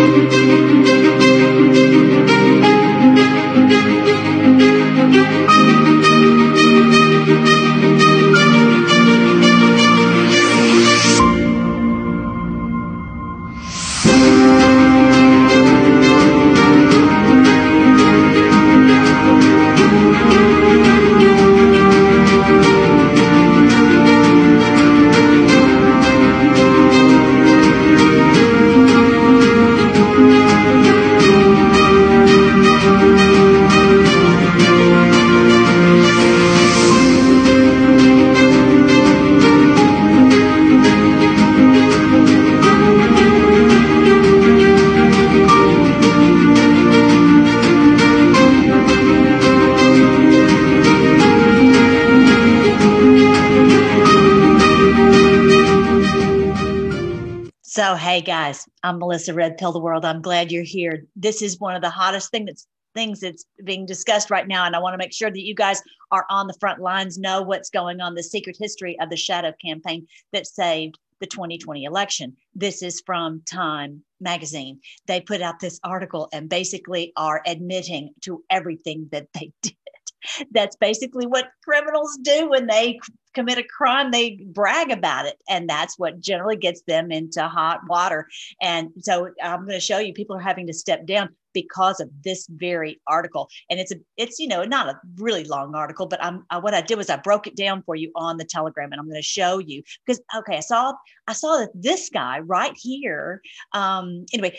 So, Melissa Red Pill the World. I'm glad you're here. This is one of the hottest thing that's things that's being discussed right now, and I want to make sure that you guys are on the front lines, know what's going on, the secret history of the shadow campaign that saved the 2020 election. This is from Time magazine. They put out this article and basically are admitting to everything that they did. That's basically what criminals do when they commit a crime, they brag about it. And that's what generally gets them into hot water. And so I'm going to show you people are having to step down because of this very article and it's a it's you know not a really long article but i'm uh, what i did was i broke it down for you on the telegram and i'm going to show you because okay i saw i saw that this guy right here um anyway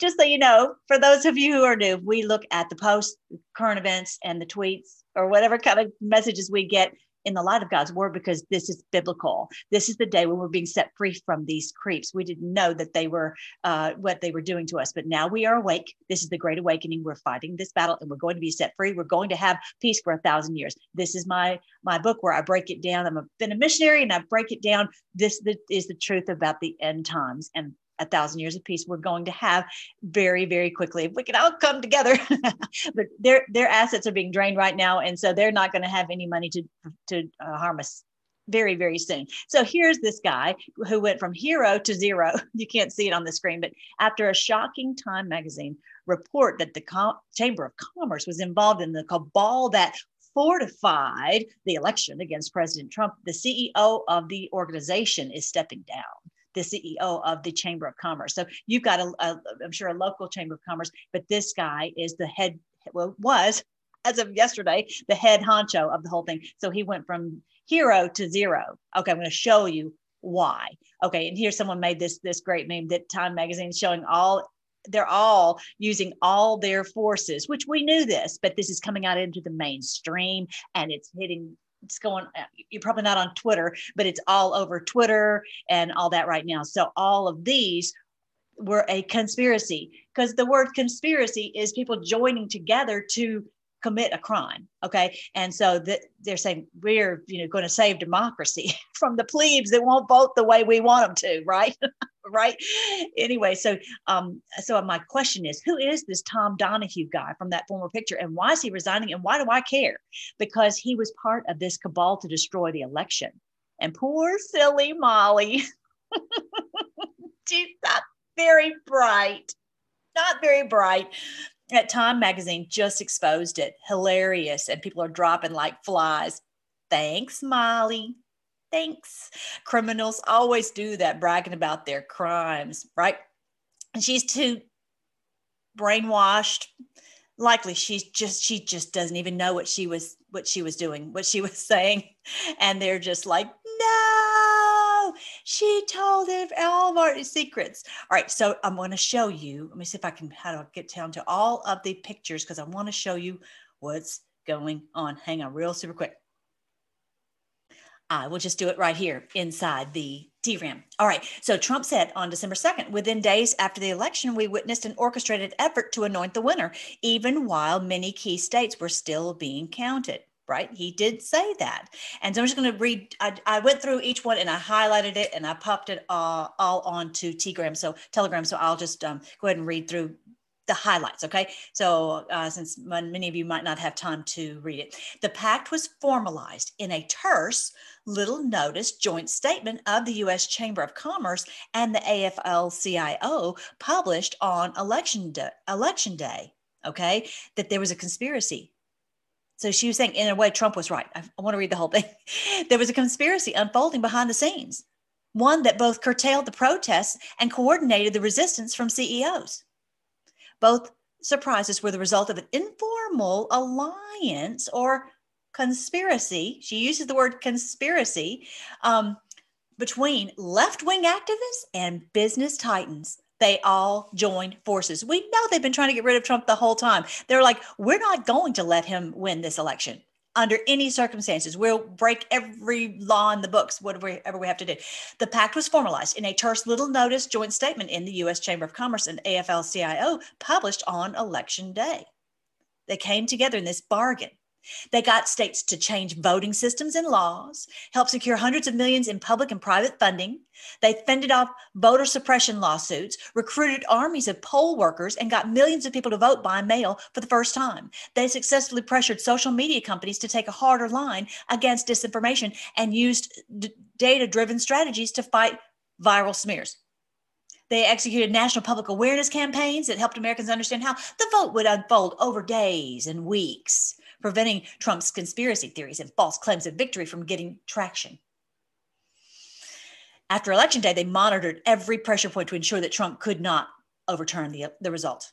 just so you know, for those of you who are new, we look at the posts, current events, and the tweets or whatever kind of messages we get in the light of God's word because this is biblical. This is the day when we're being set free from these creeps. We didn't know that they were uh, what they were doing to us, but now we are awake. This is the great awakening. We're fighting this battle and we're going to be set free. We're going to have peace for a thousand years. This is my my book where I break it down. I'm been a missionary and I break it down. This the, is the truth about the end times and a thousand years of peace we're going to have very very quickly if we can all come together. But their their assets are being drained right now and so they're not going to have any money to to uh, harm us very very soon. So here's this guy who went from hero to zero. You can't see it on the screen but after a shocking time magazine report that the Com- chamber of commerce was involved in the cabal that fortified the election against president trump the ceo of the organization is stepping down the CEO of the Chamber of Commerce. So you've got a, a I'm sure a local Chamber of Commerce, but this guy is the head. Well, was as of yesterday the head honcho of the whole thing. So he went from hero to zero. Okay, I'm going to show you why. Okay, and here someone made this this great meme that Time Magazine is showing all they're all using all their forces, which we knew this, but this is coming out into the mainstream and it's hitting it's going uh, you're probably not on twitter but it's all over twitter and all that right now. So all of these were a conspiracy because the word conspiracy is people joining together to commit a crime okay? And so they're saying we're you know going to save democracy from the plebes that won't vote the way we want them to right right anyway so um so my question is who is this tom donahue guy from that former picture and why is he resigning and why do i care because he was part of this cabal to destroy the election and poor silly molly she's not very bright not very bright at Time Magazine just exposed it. Hilarious. And people are dropping like flies. Thanks, Molly. Thanks. Criminals always do that, bragging about their crimes, right? And she's too brainwashed. Likely she's just she just doesn't even know what she was what she was doing, what she was saying. And they're just like, no, she told him all of our secrets. All right, so I'm going to show you. Let me see if I can how to get down to all of the pictures because I want to show you what's going on. Hang on, real super quick. I will just do it right here inside the DRAM. All right. So Trump said on December 2nd, within days after the election, we witnessed an orchestrated effort to anoint the winner, even while many key states were still being counted right? He did say that. And so I'm just going to read, I, I, went through each one and I highlighted it and I popped it uh, all onto Telegram. So Telegram. So I'll just um, go ahead and read through the highlights. Okay. So, uh, since many of you might not have time to read it, the pact was formalized in a terse, little notice joint statement of the U.S. Chamber of Commerce and the AFL CIO published on election day, election day. Okay. That there was a conspiracy. So she was saying, in a way, Trump was right. I, I want to read the whole thing. there was a conspiracy unfolding behind the scenes, one that both curtailed the protests and coordinated the resistance from CEOs. Both surprises were the result of an informal alliance or conspiracy. She uses the word conspiracy um, between left wing activists and business titans. They all joined forces. We know they've been trying to get rid of Trump the whole time. They're like, we're not going to let him win this election under any circumstances. We'll break every law in the books, whatever we have to do. The pact was formalized in a terse little notice joint statement in the U.S. Chamber of Commerce and AFL CIO published on election day. They came together in this bargain they got states to change voting systems and laws, helped secure hundreds of millions in public and private funding. They fended off voter suppression lawsuits, recruited armies of poll workers, and got millions of people to vote by mail for the first time. They successfully pressured social media companies to take a harder line against disinformation and used d- data driven strategies to fight viral smears. They executed national public awareness campaigns that helped Americans understand how the vote would unfold over days and weeks preventing Trump's conspiracy theories and false claims of victory from getting traction. After Election Day, they monitored every pressure point to ensure that Trump could not overturn the, the result.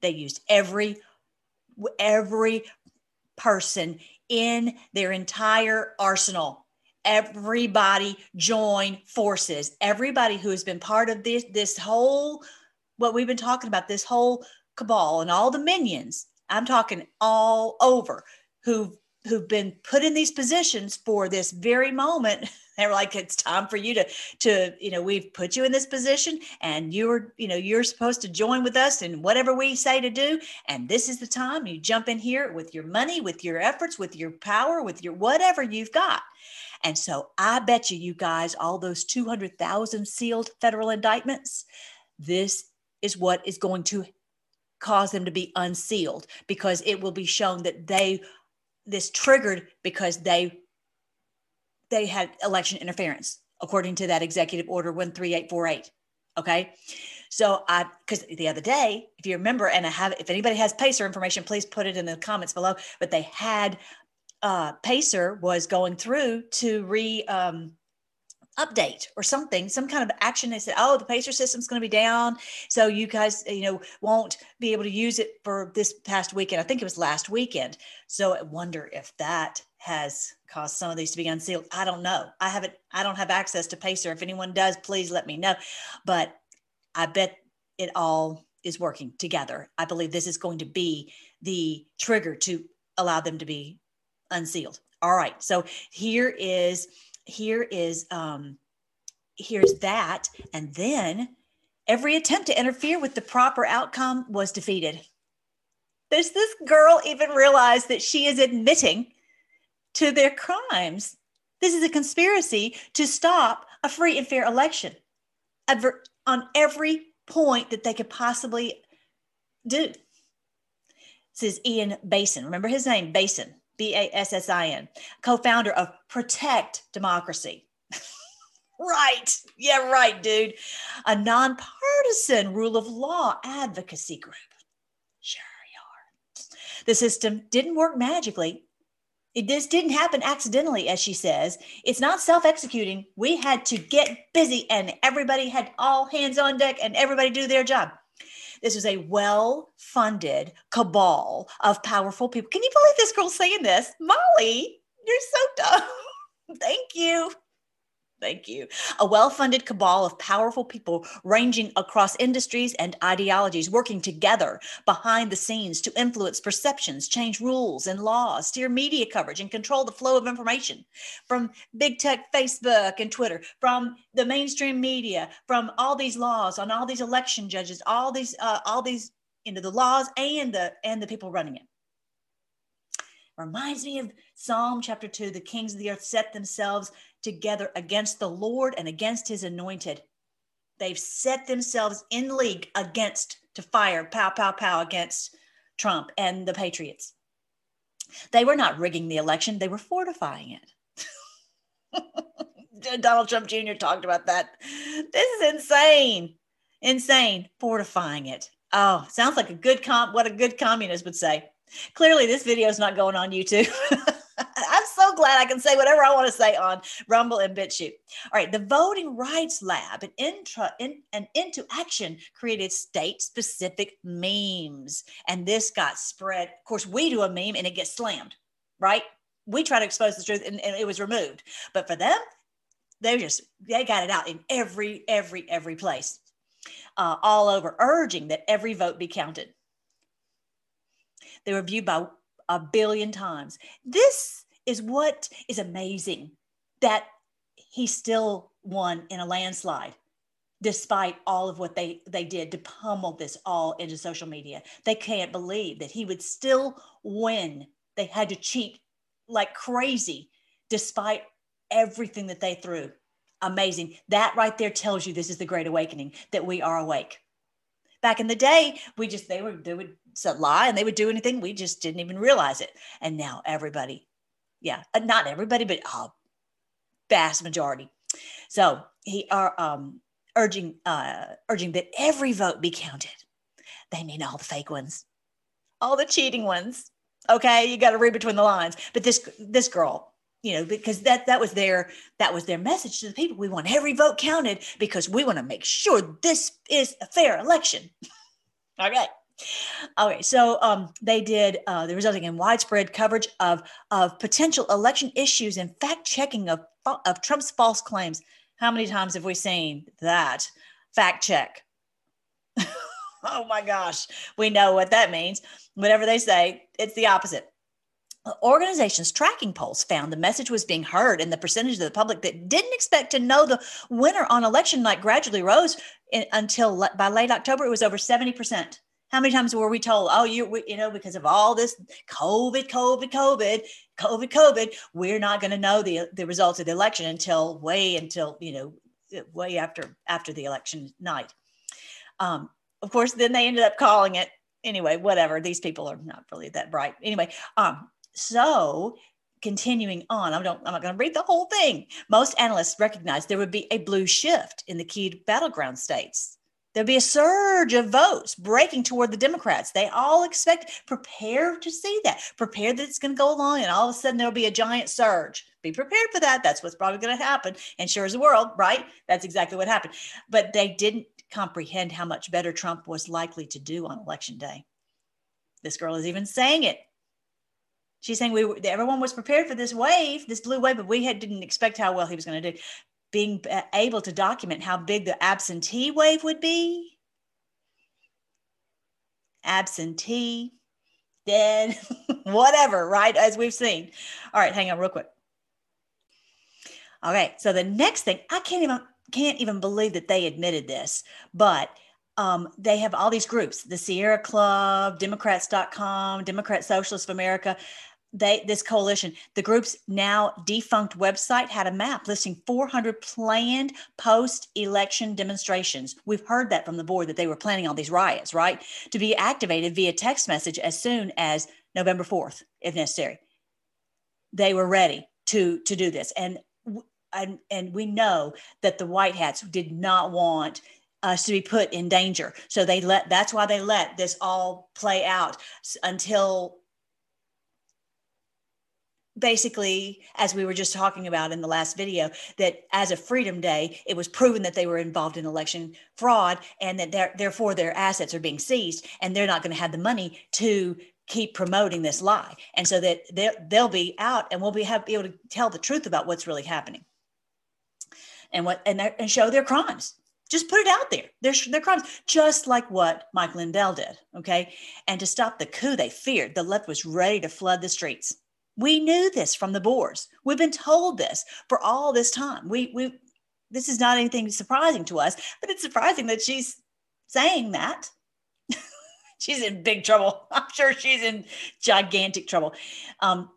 They used every every person in their entire arsenal. Everybody join forces. Everybody who has been part of this this whole what we've been talking about, this whole cabal and all the minions I'm talking all over who've who've been put in these positions for this very moment. They're like it's time for you to to you know we've put you in this position and you're you know you're supposed to join with us in whatever we say to do. And this is the time you jump in here with your money with your efforts with your power with your whatever you've got. And so i bet you you guys all those 200,000 sealed federal indictments this is what is going to cause them to be unsealed because it will be shown that they this triggered because they they had election interference according to that executive order 13848 okay? So i because the other day if you remember and i have if anybody has pacer information please put it in the comments below but they had uh pacer was going through to re um update or something, some kind of action. They said, oh, the Pacer system's going to be down. So you guys, uh, you know, won't be able to use it for this past weekend. I think it was last weekend. So I wonder if that has caused some of these to be unsealed. I don't know. I haven't, I don't have access to Pacer. If anyone does, please let me know. But I bet it all is working together. I believe this is going to be the trigger to allow them to be unsealed. All right. So here is here is um, here's that, and then every attempt to interfere with the proper outcome was defeated. Does this girl even realize that she is admitting to their crimes? This is a conspiracy to stop a free and fair election on every point that they could possibly do. This is Ian Bassin. Remember his name, Bassin. B A S S I N, co founder of Protect Democracy. right. Yeah, right, dude. A nonpartisan rule of law advocacy group. Sure, you are. The system didn't work magically. It, this didn't happen accidentally, as she says. It's not self executing. We had to get busy and everybody had all hands on deck and everybody do their job. This is a well funded cabal of powerful people. Can you believe this girl saying this? Molly, you're so dumb. Thank you. Thank you. A well funded cabal of powerful people ranging across industries and ideologies working together behind the scenes to influence perceptions, change rules and laws, steer media coverage, and control the flow of information from big tech, Facebook, and Twitter, from the mainstream media, from all these laws on all these election judges, all these, uh, all these, know, the laws and the and the people running it reminds me of Psalm chapter 2 the kings of the earth set themselves together against the Lord and against his anointed. They've set themselves in league against to fire pow pow pow against Trump and the Patriots. They were not rigging the election, they were fortifying it. Donald Trump Jr. talked about that. This is insane. Insane. Fortifying it. Oh, sounds like a good comp. What a good communist would say. Clearly, this video is not going on YouTube. Glad I can say whatever I want to say on Rumble and BitChute. All right, the Voting Rights Lab and intra in, and into action created state-specific memes, and this got spread. Of course, we do a meme and it gets slammed, right? We try to expose the truth and, and it was removed, but for them, they just they got it out in every every every place, uh, all over, urging that every vote be counted. They were viewed by a billion times. This is what is amazing that he still won in a landslide despite all of what they they did to pummel this all into social media. They can't believe that he would still win. They had to cheat like crazy despite everything that they threw. Amazing. That right there tells you this is the great awakening that we are awake. Back in the day we just they were they would lie and they would do anything. We just didn't even realize it. And now everybody yeah, uh, not everybody, but a vast majority. So he are um, urging uh, urging that every vote be counted. They mean all the fake ones, all the cheating ones. Okay, you got to read between the lines. But this this girl, you know, because that that was their that was their message to the people. We want every vote counted because we want to make sure this is a fair election. okay. Okay, so um, they did, uh, the resulting in widespread coverage of, of potential election issues and fact checking of, of Trump's false claims. How many times have we seen that? Fact check. oh my gosh, we know what that means. Whatever they say, it's the opposite. Organizations tracking polls found the message was being heard, and the percentage of the public that didn't expect to know the winner on election night gradually rose in, until by late October, it was over 70%. How many times were we told, oh, you, you know, because of all this COVID, COVID, COVID, COVID, COVID, we're not going to know the, the results of the election until way until, you know, way after, after the election night. Um, of course, then they ended up calling it anyway, whatever. These people are not really that bright. Anyway, um, so continuing on, I don't, I'm not going to read the whole thing. Most analysts recognize there would be a blue shift in the key battleground states There'll be a surge of votes breaking toward the Democrats. They all expect, prepare to see that, prepare that it's going to go along, and all of a sudden there'll be a giant surge. Be prepared for that. That's what's probably going to happen. And sure as the world, right? That's exactly what happened. But they didn't comprehend how much better Trump was likely to do on election day. This girl is even saying it. She's saying we everyone was prepared for this wave, this blue wave, but we had, didn't expect how well he was going to do being able to document how big the absentee wave would be. Absentee, dead, whatever, right? As we've seen. All right, hang on real quick. All right, so the next thing, I can't even can't even believe that they admitted this, but um, they have all these groups the Sierra Club, Democrats.com, Democrat Socialists of America they this coalition the group's now defunct website had a map listing 400 planned post-election demonstrations. We've heard that from the board that they were planning all these riots right? To be activated via text message as soon as november 4th if necessary. They were ready to to do this. And and, and we know that the white hats did not want us to be put in danger. So they let that's why they let this all play out until basically, as we were just talking about in the last video, that as a Freedom Day, it was proven that they were involved in election fraud and that therefore their assets are being seized and they're not going to have the money to keep promoting this lie. And so that they'll be out and we'll be, have, be able to tell the truth about what's really happening and what and, and show their crimes just put it out there. Their, their crimes, just like what Mike Lindell did. Okay. And to stop the coup they feared, the left was ready to flood the streets. We knew this from the boards. We've been told this for all this time. We we this is not anything surprising to us, but it's surprising that she's saying that. she's in big trouble. I'm sure she's in gigantic trouble. Um,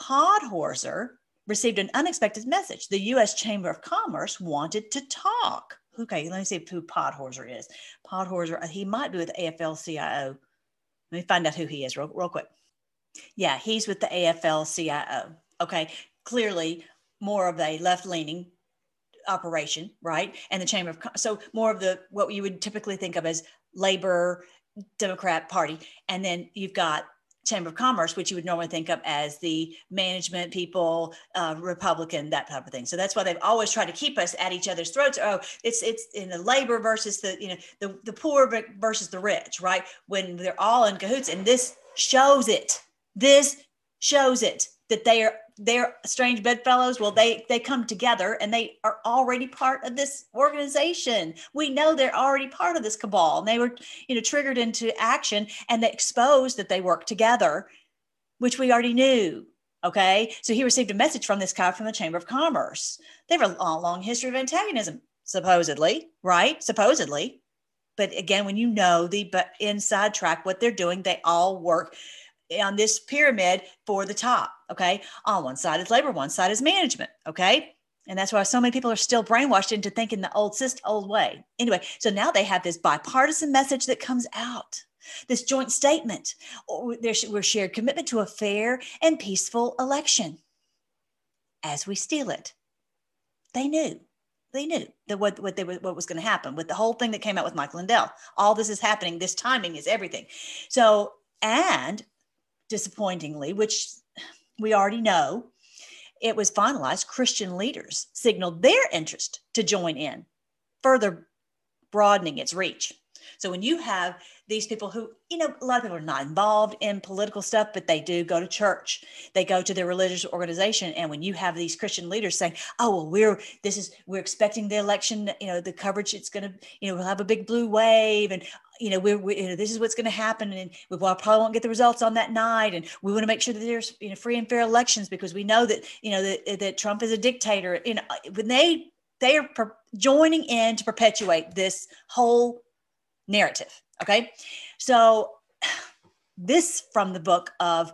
Podhorzer received an unexpected message. The U.S. Chamber of Commerce wanted to talk. okay, let me see who Podhorzer is. Podhorzer, he might be with AFL-CIO. Let me find out who he is real, real quick. Yeah, he's with the AFL-CIO. Okay, clearly more of a left-leaning operation, right? And the Chamber of so more of the what you would typically think of as labor Democrat Party, and then you've got Chamber of Commerce, which you would normally think of as the management people, uh, Republican, that type of thing. So that's why they've always tried to keep us at each other's throats. Oh, it's it's in the labor versus the you know the the poor versus the rich, right? When they're all in cahoots, and this shows it. This shows it that they are they're strange bedfellows. Well they they come together and they are already part of this organization. We know they're already part of this cabal and they were you know triggered into action and they exposed that they work together which we already knew okay? So he received a message from this guy from the chamber of commerce. They have a long, history of antagonism supposedly right? Supposedly. But again when you know the but inside track what they're doing they all work on this pyramid for the top. Okay. On one side is labor, one side is management. Okay. And that's why so many people are still brainwashed into thinking the old system, old way. Anyway, so now they have this bipartisan message that comes out, this joint statement, oh, there's we're shared commitment to a fair and peaceful election as we steal it. They knew. They knew that what what they were, what was going to happen with the whole thing that came out with Michael Lindell. All this is happening. This timing is everything. So, and disappointingly, which we already know, it was finalized. Christian leaders signaled their interest to join in, further broadening its reach. So when you have these people who, you know, a lot of people are not involved in political stuff, but they do go to church, they go to their religious organization. And when you have these Christian leaders saying, oh, well, we're, this is, we're expecting the election, you know, the coverage, it's going to, you know, we'll have a big blue wave and, you know, we're, we, you know, this is what's going to happen. And we probably won't get the results on that night. And we want to make sure that there's, you know, free and fair elections because we know that, you know, that, that Trump is a dictator. You know, when they, they are per- joining in to perpetuate this whole narrative. Okay. So this from the book of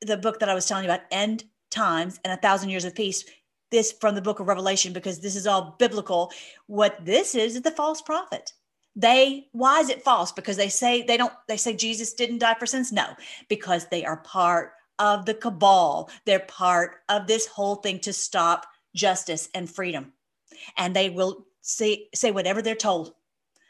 the book that I was telling you about, End Times and a Thousand Years of Peace. This from the book of Revelation, because this is all biblical. What this is is the false prophet. They why is it false? Because they say they don't they say Jesus didn't die for sins? No, because they are part of the cabal. They're part of this whole thing to stop justice and freedom. And they will say say whatever they're told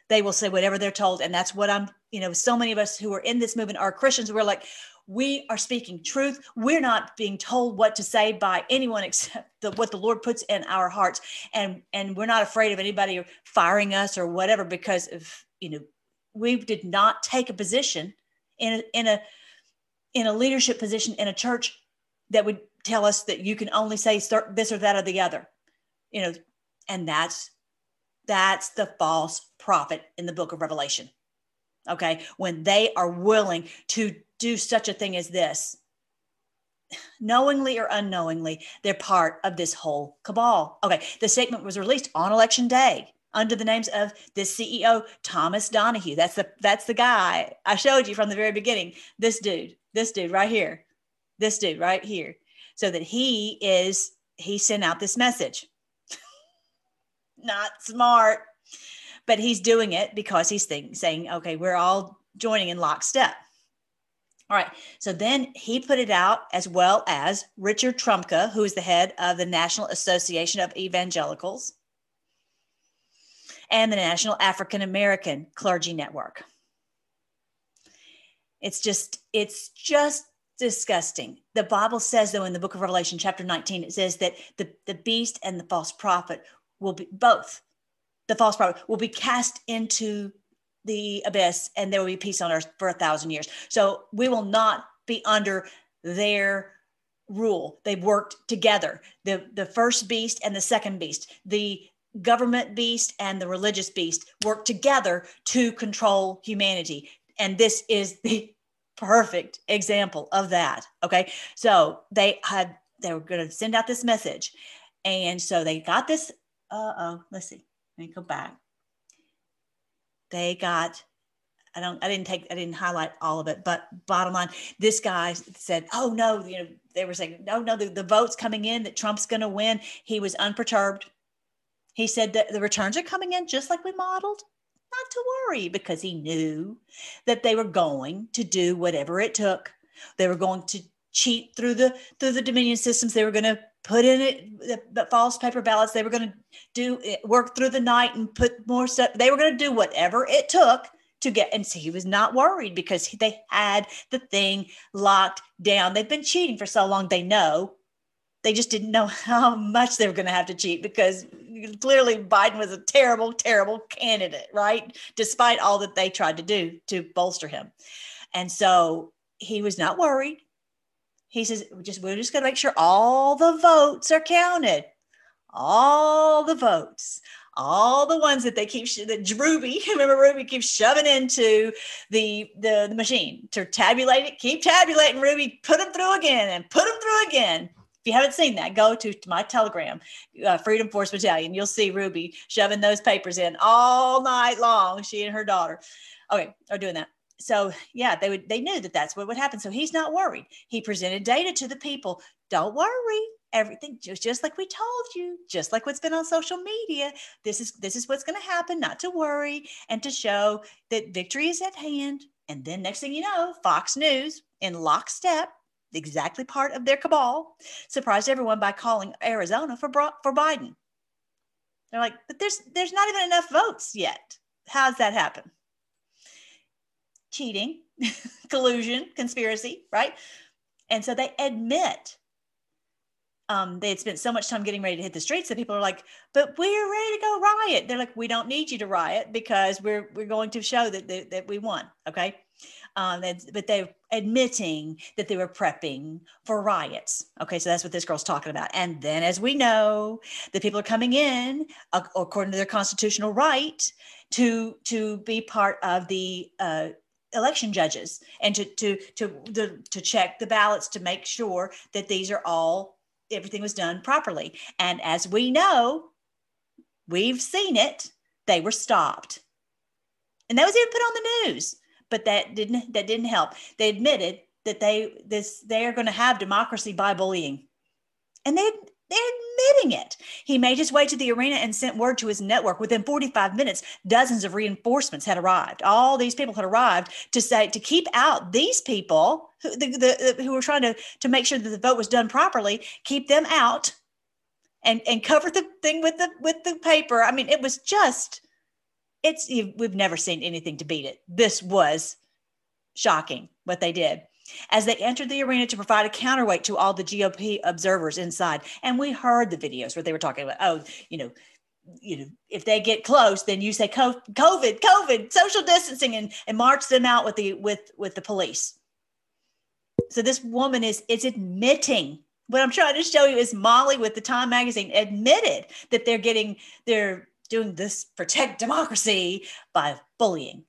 they will say whatever they're told. And that's what I'm, you know, so many of us who are in this movement are Christians. We're like, we are speaking truth. We're not being told what to say by anyone except the, what the Lord puts in our hearts. And, and we're not afraid of anybody firing us or whatever, because of, you know, we did not take a position in a, in a, in a leadership position in a church that would tell us that you can only say this or that or the other, you know, and that's that's the false prophet in the book of Revelation. Okay. When they are willing to do such a thing as this, knowingly or unknowingly, they're part of this whole cabal. Okay. The statement was released on election day under the names of the CEO Thomas Donahue. That's the that's the guy I showed you from the very beginning. This dude, this dude right here, this dude right here. So that he is he sent out this message not smart. But he's doing it because he's think, saying, okay, we're all joining in lockstep. All right. So then he put it out as well as Richard Trumka, who is the head of the National Association of Evangelicals and the National African American Clergy Network. It's just, it's just disgusting. The Bible says, though, in the book of Revelation, chapter 19, it says that the, the beast and the false prophet will be both the false prophet will be cast into the abyss and there will be peace on earth for a thousand years. So we will not be under their rule. They've worked together. The the first beast and the second beast the government beast and the religious beast work together to control humanity. And this is the perfect example of that okay? So they had they were going to send out this message. And so they got this oh, let's see. Let me go back. They got, I don't, I didn't take, I didn't highlight all of it, but bottom line, this guy said, oh no, you know, they were saying, no, no, the, the vote's coming in that Trump's going to win. He was unperturbed. He said that the returns are coming in just like we modeled. Not to worry because he knew that they were going to do whatever it took. They were going to cheat through the through the Dominion systems. They were going to put in it the, the false paper ballots. They were going to do work through the night and put more stuff. They were going to do whatever it took to get. And so he was not worried because they had the thing locked down. They've been cheating for so long. They know. They just didn't know how much they were going to have to cheat because clearly Biden was a terrible, terrible candidate, right? Despite all that they tried to do to bolster him. And so he was not worried he says, we're just, we're just going to make sure all the votes are counted. All the votes, all the ones that they keep, that Ruby, remember Ruby keeps shoving into the, the, the machine to tabulate it, keep tabulating Ruby, put them through again and put them through again. If you haven't seen that, go to, to my Telegram, uh, Freedom Force Battalion. You'll see Ruby shoving those papers in all night long. She and her daughter, okay, are doing that so yeah they would they knew that that's what would happen. So he's not worried. He presented data to the people. Don't worry. Everything just, just like we told you just like what's been on social media this is this is what's going to happen not to worry and to show that victory is at hand. And then next thing you know fox news in lockstep exactly part of their cabal surprised everyone by calling arizona for for biden. They're like but there's there's not even enough votes yet. How's that happen cheating, collusion, conspiracy, right? And so they admit um, they had spent so much time getting ready to hit the streets that people are like, but we're ready to go riot. They're like, we don't need you to riot because we're we're going to show that that, that we won. Okay. Um, but they're admitting that they were prepping for riots. Okay, so that's what this girl's talking about. And then, as we know, the people are coming in according to their constitutional right to to be part of the uh, election judges and to to to the, to check the ballots to make sure that these are all everything was done properly. And as we know, we've seen it, they were stopped. And that was even put on the news, but that didn't that didn't help. They admitted that they this they are going to have democracy by bullying. And they they're admitting it. He made his way to the arena and sent word to his network. Within 45 minutes, dozens of reinforcements had arrived. All these people had arrived to say to keep out these people who, the, the, who were trying to, to make sure that the vote was done properly, keep them out and, and cover the thing with the with the paper. I mean, it was just it's we've never seen anything to beat it. This was shocking what they did as they entered the arena to provide a counterweight to all the GOP observers inside. And we heard the videos where they were talking about, oh, you know, you know, if they get close, then you say COVID, COVID, social distancing, and, and march them out with the with with the police. So this woman is is admitting what I'm trying to show you is Molly with the Time magazine admitted that they're getting they're doing this protect democracy by bullying.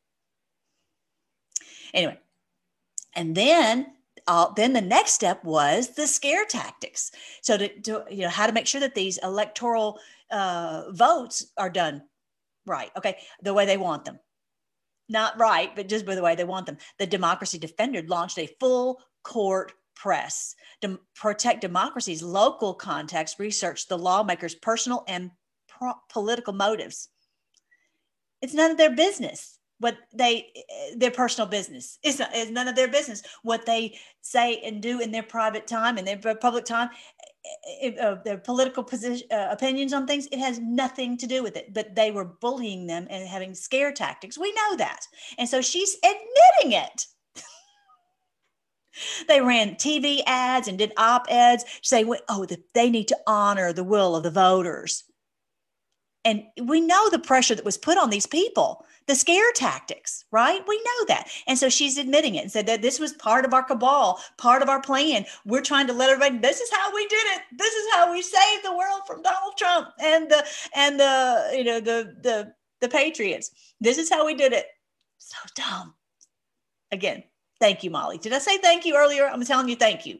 Anyway, and then uh, then the next step was the scare tactics. So to, to, you know how to make sure that these electoral uh, votes are done right. Okay, the way they want them, not right, but just by the way they want them. The Democracy Defender launched a full court press to protect democracy's local context. Research the lawmakers' personal and pro- political motives. It's none of their business what they their personal business. Not, it's none of their business. What they say and do in their private time and their public time uh, their political position uh, opinions on things it has nothing to do with it. But they were bullying them and having scare tactics. We know that. And so she's admitting it. They ran TV ads and did op eds saying, oh, they need to honor the will of the voters. And we know the pressure that was put on these people the scare tactics, right? We know that. And so she's admitting it and said that this was part of our cabal, part of our plan. We're trying to let everybody, this is how we did it. This is how we saved the world from Donald Trump and the and the you know the the the patriots. This is how we did it. So dumb. Again, thank you, Molly. Did I say thank you earlier? I'm telling you thank you.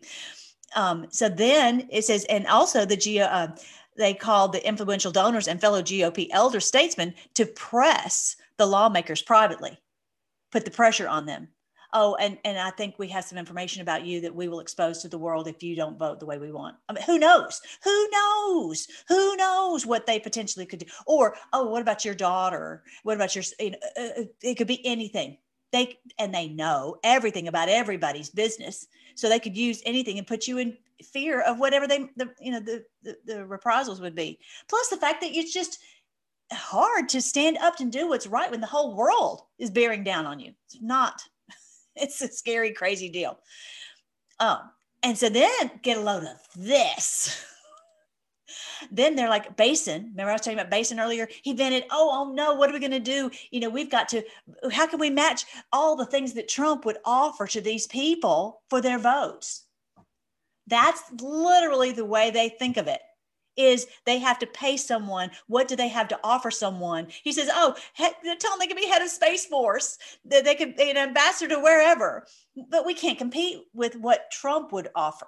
Um, so then it says, and also the Geo, uh, they called the influential donors and fellow GOP elder statesmen to press the lawmakers privately, put the pressure on them. oh, and and I think we have some information about you that we will expose to the world if you don't vote the way we want. I mean, who knows? Who knows? Who knows what they potentially could do? Or oh, what about your daughter? What about your? You know, uh, uh it could be anything. They and they know everything about everybody's business, so they could use anything and put you in fear of whatever they the you know the, the, the reprisals would be. Plus the fact that it's just hard to stand up and do what's right when the whole world is bearing down on you. It's not. It's a scary, crazy deal. Um, and so then get a load of this. then they're like Bassin. Remember, I was talking about Bassin earlier. He vented, oh, oh no, what are we going to do? You know, we've got to, how can we match all the things that Trump would offer to these people for their votes? That's literally the way they think of it is they have to pay someone. What do they have to offer someone? He says, oh, heck, tell them they can be head of Space Force, that they could be an ambassador to wherever. But we can't compete with what Trump would offer.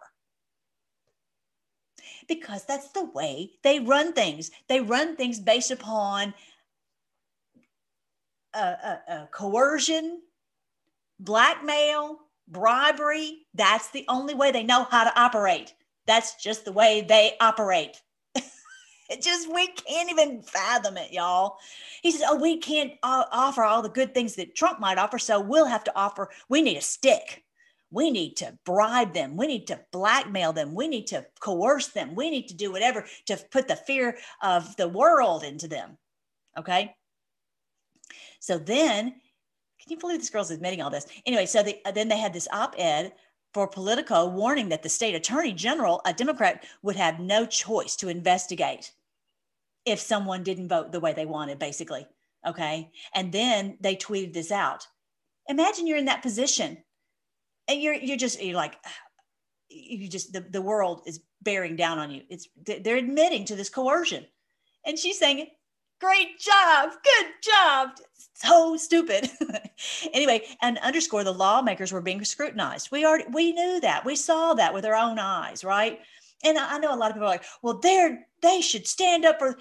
Because that's the way they run things. They run things based upon uh, uh, uh, coercion, blackmail, bribery. That's the only way they know how to operate. That's just the way they operate. It just, we can't even fathom it, y'all. He says, Oh, we can't uh, offer all the good things that Trump might offer. So we'll have to offer, we need a stick. We need to bribe them. We need to blackmail them. We need to coerce them. We need to do whatever to put the fear of the world into them. Okay. So then can you believe this girl's admitting all this? Anyway, so they, then they had this op-ed for Politico warning that the state attorney general, a Democrat, would have no choice to investigate if someone didn't vote the way they wanted, basically. Okay. And then they tweeted this out. Imagine you're in that position and you're you're just you're like you just the, the world is bearing down on you. It's they're admitting to this coercion. And she's saying, Great job. Good job. So stupid. anyway, and underscore the lawmakers were being scrutinized. We already we knew that. We saw that with our own eyes, right? And I know a lot of people are like, well, they're they should stand up for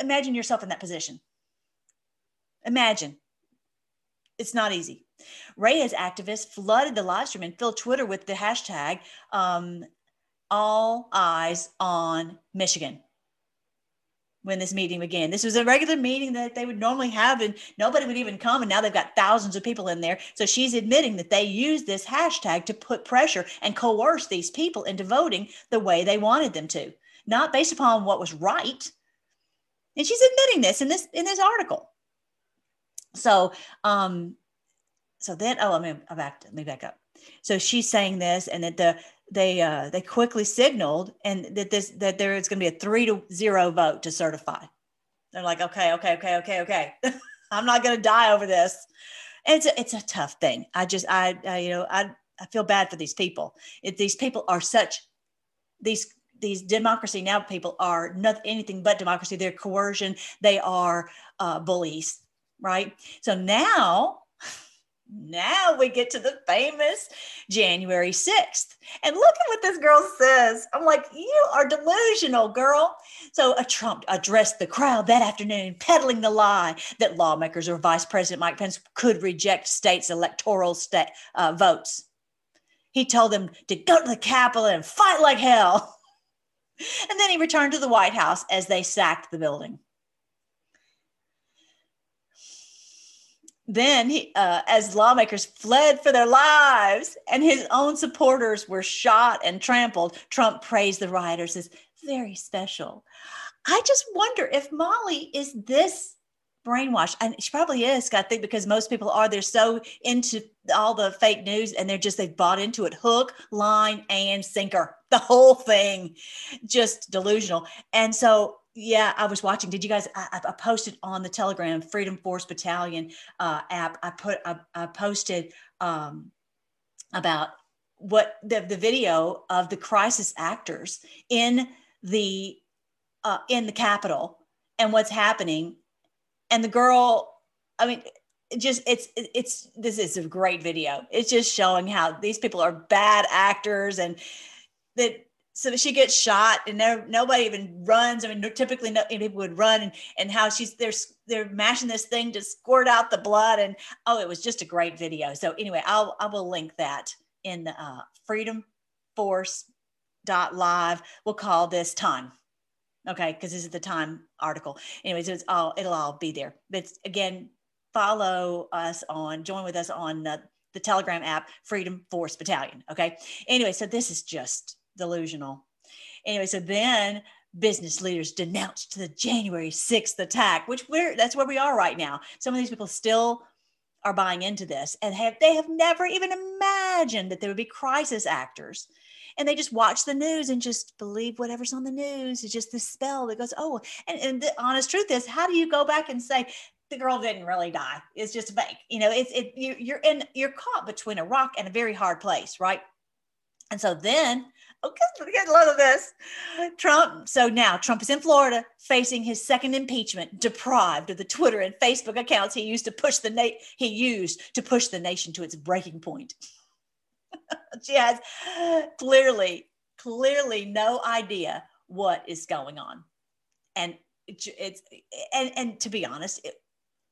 imagine yourself in that position. Imagine. It's not easy. Reyes activists flooded the live stream and filled Twitter with the hashtag um, all eyes on Michigan when this meeting began. This was a regular meeting that they would normally have, and nobody would even come. And now they've got thousands of people in there. So she's admitting that they used this hashtag to put pressure and coerce these people into voting the way they wanted them to, not based upon what was right. And she's admitting this in this in this article. So, um, so then, oh, let me back. Let me back up. So she's saying this, and that the they uh, they quickly signaled and that this that there is going to be a three to zero vote to certify. They're like, okay, okay, okay, okay, okay. I'm not going to die over this. It's a, it's a tough thing. I just I, I you know I I feel bad for these people. If these people are such these these democracy now people are not anything but democracy. They're coercion. They are uh, bullies, right? So now now we get to the famous January 6th. And look at what this girl says. I'm like, you are delusional, girl. So a Trump addressed the crowd that afternoon, peddling the lie that lawmakers or Vice President Mike Pence could reject states' electoral state, uh, votes. He told them to go to the Capitol and fight like hell. And then he returned to the White House as they sacked the building. Then he, uh, as lawmakers fled for their lives and his own supporters were shot and trampled trump praised the rioters as very special. I just wonder if molly is this brainwashed and she probably is i think because most people are they're so into all the fake news and they're just they've bought into it hook line and sinker the whole thing just delusional. And so yeah, I was watching. Did you guys? I, I posted on the Telegram Freedom Force Battalion uh, app. I put I, I posted um, about what the, the video of the crisis actors in the uh, in the Capitol and what's happening, and the girl. I mean, just it's it's this is a great video. It's just showing how these people are bad actors and that so she gets shot and there nobody even runs. I mean, typically no, people would run and, and how she's they're they're mashing this thing to squirt out the blood and oh, it was just a great video. So anyway, I'll I will link that in the uh, Freedom Force dot live. We'll call this time. Okay, because this is the time article. Anyways, it's all it'll all be there. But again, follow us on, join with us on the Telegram app, Freedom Force Battalion. Okay. Anyway, so this is just delusional. Anyway, so then business leaders denounced the January 6th attack, which we're that's where we are right now. Some of these people still are buying into this and have they have never even imagined that there would be crisis actors. And they just watch the news and just believe whatever's on the news. It's just this spell that goes, oh, and, and the honest truth is, how do you go back and say, the girl didn't really die. It's just fake. You know, it's it you, you're in you're caught between a rock and a very hard place, right? And so then, okay, get a lot of this. Trump. So now Trump is in Florida facing his second impeachment, deprived of the Twitter and Facebook accounts he used to push the na- he used to push the nation to its breaking point. she has clearly, clearly no idea what is going on, and it's and and to be honest, it,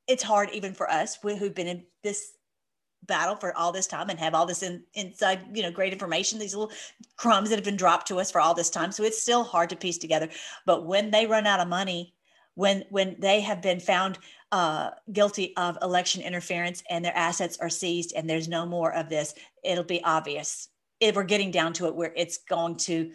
it's hard even for us who've been in this battle for all this time and have all this in, inside, you know, great information, these little crumbs that have been dropped to us for all this time. So it's still hard to piece together. But when they run out of money, when when they have been found uh, guilty of election interference and their assets are seized and there's no more of this, it'll be obvious. If we're getting down to it where it's going to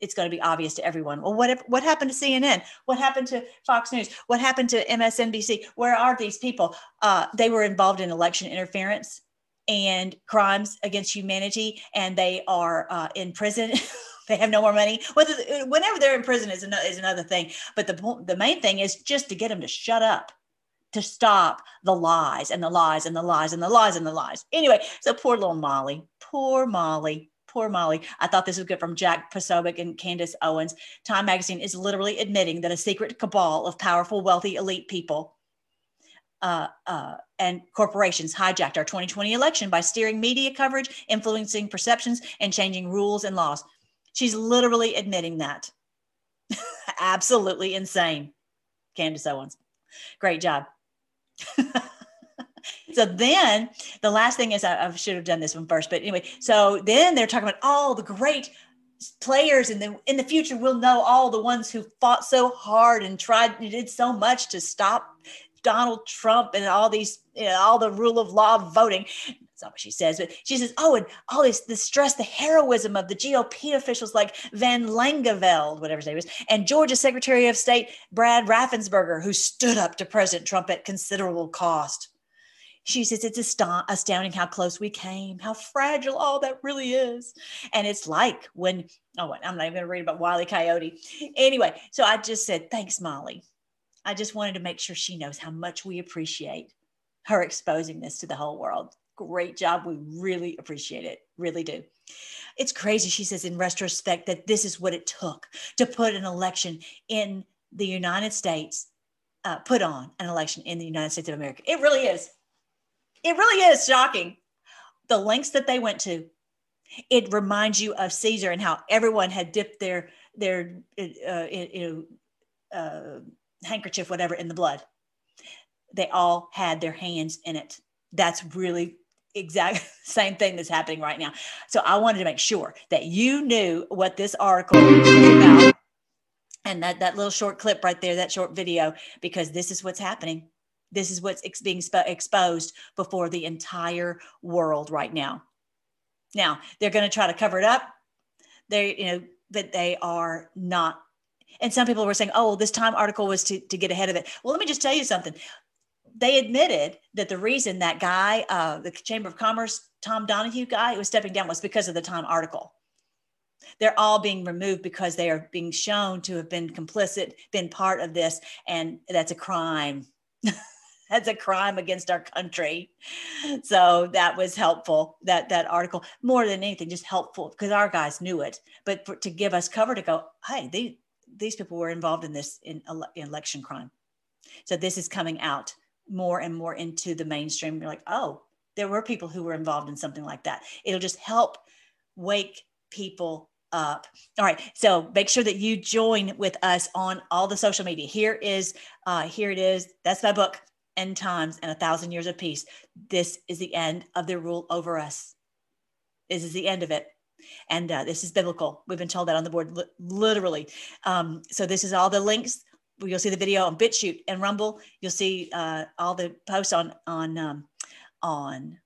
it's going to be obvious to everyone. Well, what what happened to CNN? What happened to Fox News? What happened to MSNBC? Where are these people? Uh, they were involved in election interference and crimes against humanity, and they are uh, in prison. they have no more money. Whether whenever they're in prison is another, is another thing. But the the main thing is just to get them to shut up, to stop the lies and the lies and the lies and the lies and the lies. Anyway, so poor little Molly, poor Molly Poor Molly. I thought this was good from Jack Posobiec and Candace Owens. Time magazine is literally admitting that a secret cabal of powerful, wealthy, elite people uh, uh, and corporations hijacked our 2020 election by steering media coverage, influencing perceptions, and changing rules and laws. She's literally admitting that. Absolutely insane. Candace Owens. Great job. so then the last thing is I, I, should have done this one first, but anyway, so then they're talking about all the great players and then in the future we'll know all the ones who fought so hard and tried and did so much to stop Donald Trump and all these, you know, all the rule of law voting. That's not what she says, but she says, oh, and all this, the stress, the heroism of the GOP officials like Van Langeveld, whatever his name is, and Georgia Secretary of State Brad Raffensperger, who stood up to President Trump at considerable cost. She says it's astounding how close we came, how fragile all that really is. And it's like when, oh, I'm not even going to read about Wiley Coyote. Anyway, so I just said, thanks, Molly. I just wanted to make sure she knows how much we appreciate her exposing this to the whole world. Great job. We really appreciate it. Really do. It's crazy, she says, in retrospect, that this is what it took to put an election in the United States, uh, put on an election in the United States of America. It really is it really is shocking the lengths that they went to. It reminds you of Caesar and how everyone had dipped their their uh, you know uh, handkerchief, whatever, in the blood. They all had their hands in it. That's really exact same thing that's happening right now. So I wanted to make sure that you knew what this article was about and that that little short clip right there, that short video, because this is what's happening this is what's ex- being sp- exposed before the entire world right now. Now, they're going to try to cover it up. They, you know, but they are not. And some people were saying, oh, well, this time article was to, to get ahead of it. Well, let me just tell you something. They admitted that the reason that guy, uh, the Chamber of Commerce, Tom Donohue guy, was stepping down was because of the time article they're all being removed because they are being shown to have been complicit, been part of this, and that's a crime. that's a crime against our country. So that was helpful. That that article, more than anything, just helpful because our guys knew it. But for, to give us cover to go, hey, they, these people were involved in this in, in election crime. So this is coming out more and more into the mainstream. You're like, oh, there were people who were involved in something like that. It'll just help wake people up. All right. So make sure that you join with us on all the social media. Here is, uh, here it is. That's my book, End Times and a Thousand Years of Peace. This is the end of their rule over us. This is the end of it. And uh, this is biblical. We've been told that on the board, li- literally. Um, so this is all the links. You'll see the video on BitChute and Rumble. You'll see uh, all the posts on on um, on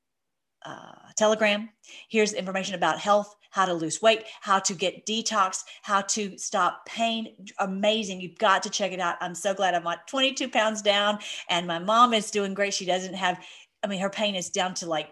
uh, Telegram. Here's information about health, how to lose weight, how to get detox, how to stop pain. Amazing. You've got to check it out. I'm so glad I'm like 22 pounds down and my mom is doing great. She doesn't have, I mean, her pain is down to like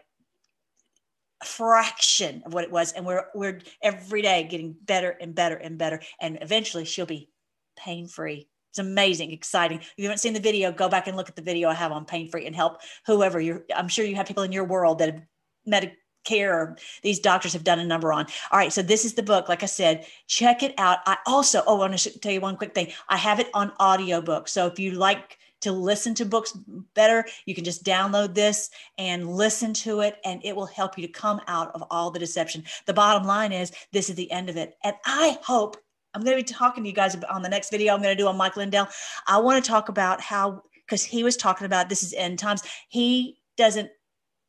a fraction of what it was. And we're, we're every day getting better and better and better. And eventually she'll be pain free. It's amazing, exciting. If you haven't seen the video, go back and look at the video I have on pain free and help whoever you're. I'm sure you have people in your world that have Medicare or these doctors have done a number on. All right, so this is the book. Like I said, check it out. I also, oh, I want to tell you one quick thing. I have it on audiobook. So if you like to listen to books better, you can just download this and listen to it, and it will help you to come out of all the deception. The bottom line is this is the end of it. And I hope I'm going to be talking to you guys on the next video I'm going to do on Mike Lindell. I want to talk about how, because he was talking about this is end times. He doesn't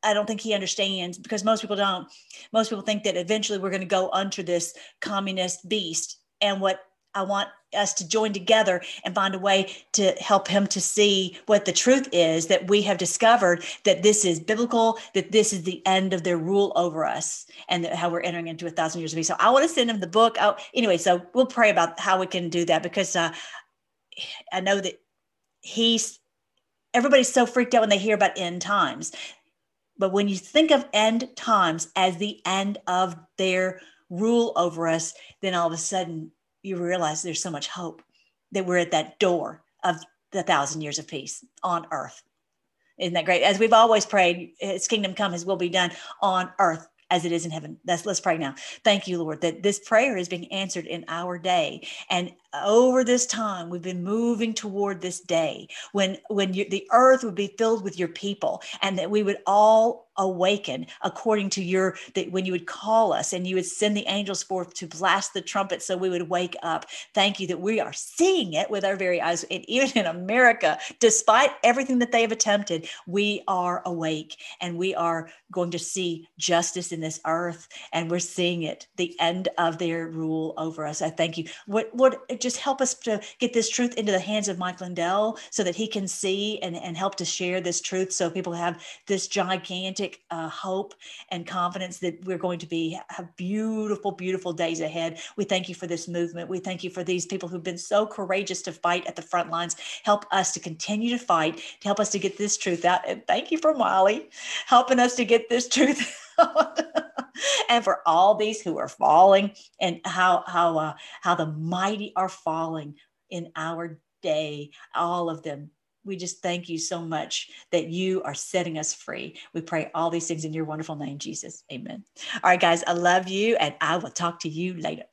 I don't think he understands because most people don't. Most people think that eventually we're going to go under this communist beast. And what I want us to join together and find a way to help him to see what the truth is that we have discovered that this is biblical, that this is the end of their rule over us, and how we're entering into a thousand years of peace. So I want to send him the book. Oh, anyway, so we'll pray about how we can do that because uh, I know that he's everybody's so freaked out when they hear about end times but when you think of end times as the end of their rule over us, then all of a sudden you realize there's so much hope that we're at that door of the thousand years of peace on earth. Isn't that great? As we've always prayed, His kingdom come, His will be done on earth as it is in heaven. That's let's pray now. Thank you, Lord, that this prayer is being answered in our day. And over this time, we've been moving toward this day when when you, the earth would be filled with your people, and that we would all awaken according to your that when you would call us and you would send the angels forth to blast the trumpet so we would wake up. Thank you that we are seeing it with our very eyes. And even in america despite everything that they have attempted we are awake and we are going to see justice in this earth and we're seeing it the end of their rule over us. I thank you. What what just help us to get this truth into the hands of mike lindell so that he can see and, and help to share this truth so people have this gigantic uh, hope and confidence that we're going to be have beautiful, beautiful days ahead. We thank you for this movement. We thank you for these people who've been so courageous to fight at the front lines. Help us to continue to fight, to help us to get this truth out. And thank you for Molly helping us to get this truth. and for all these who are falling and how how uh, how the mighty are falling in our day all of them we just thank you so much that you are setting us free. We pray all these things in your wonderful name, Jesus. Amen. All right, guys, I love you, and I will talk to you later.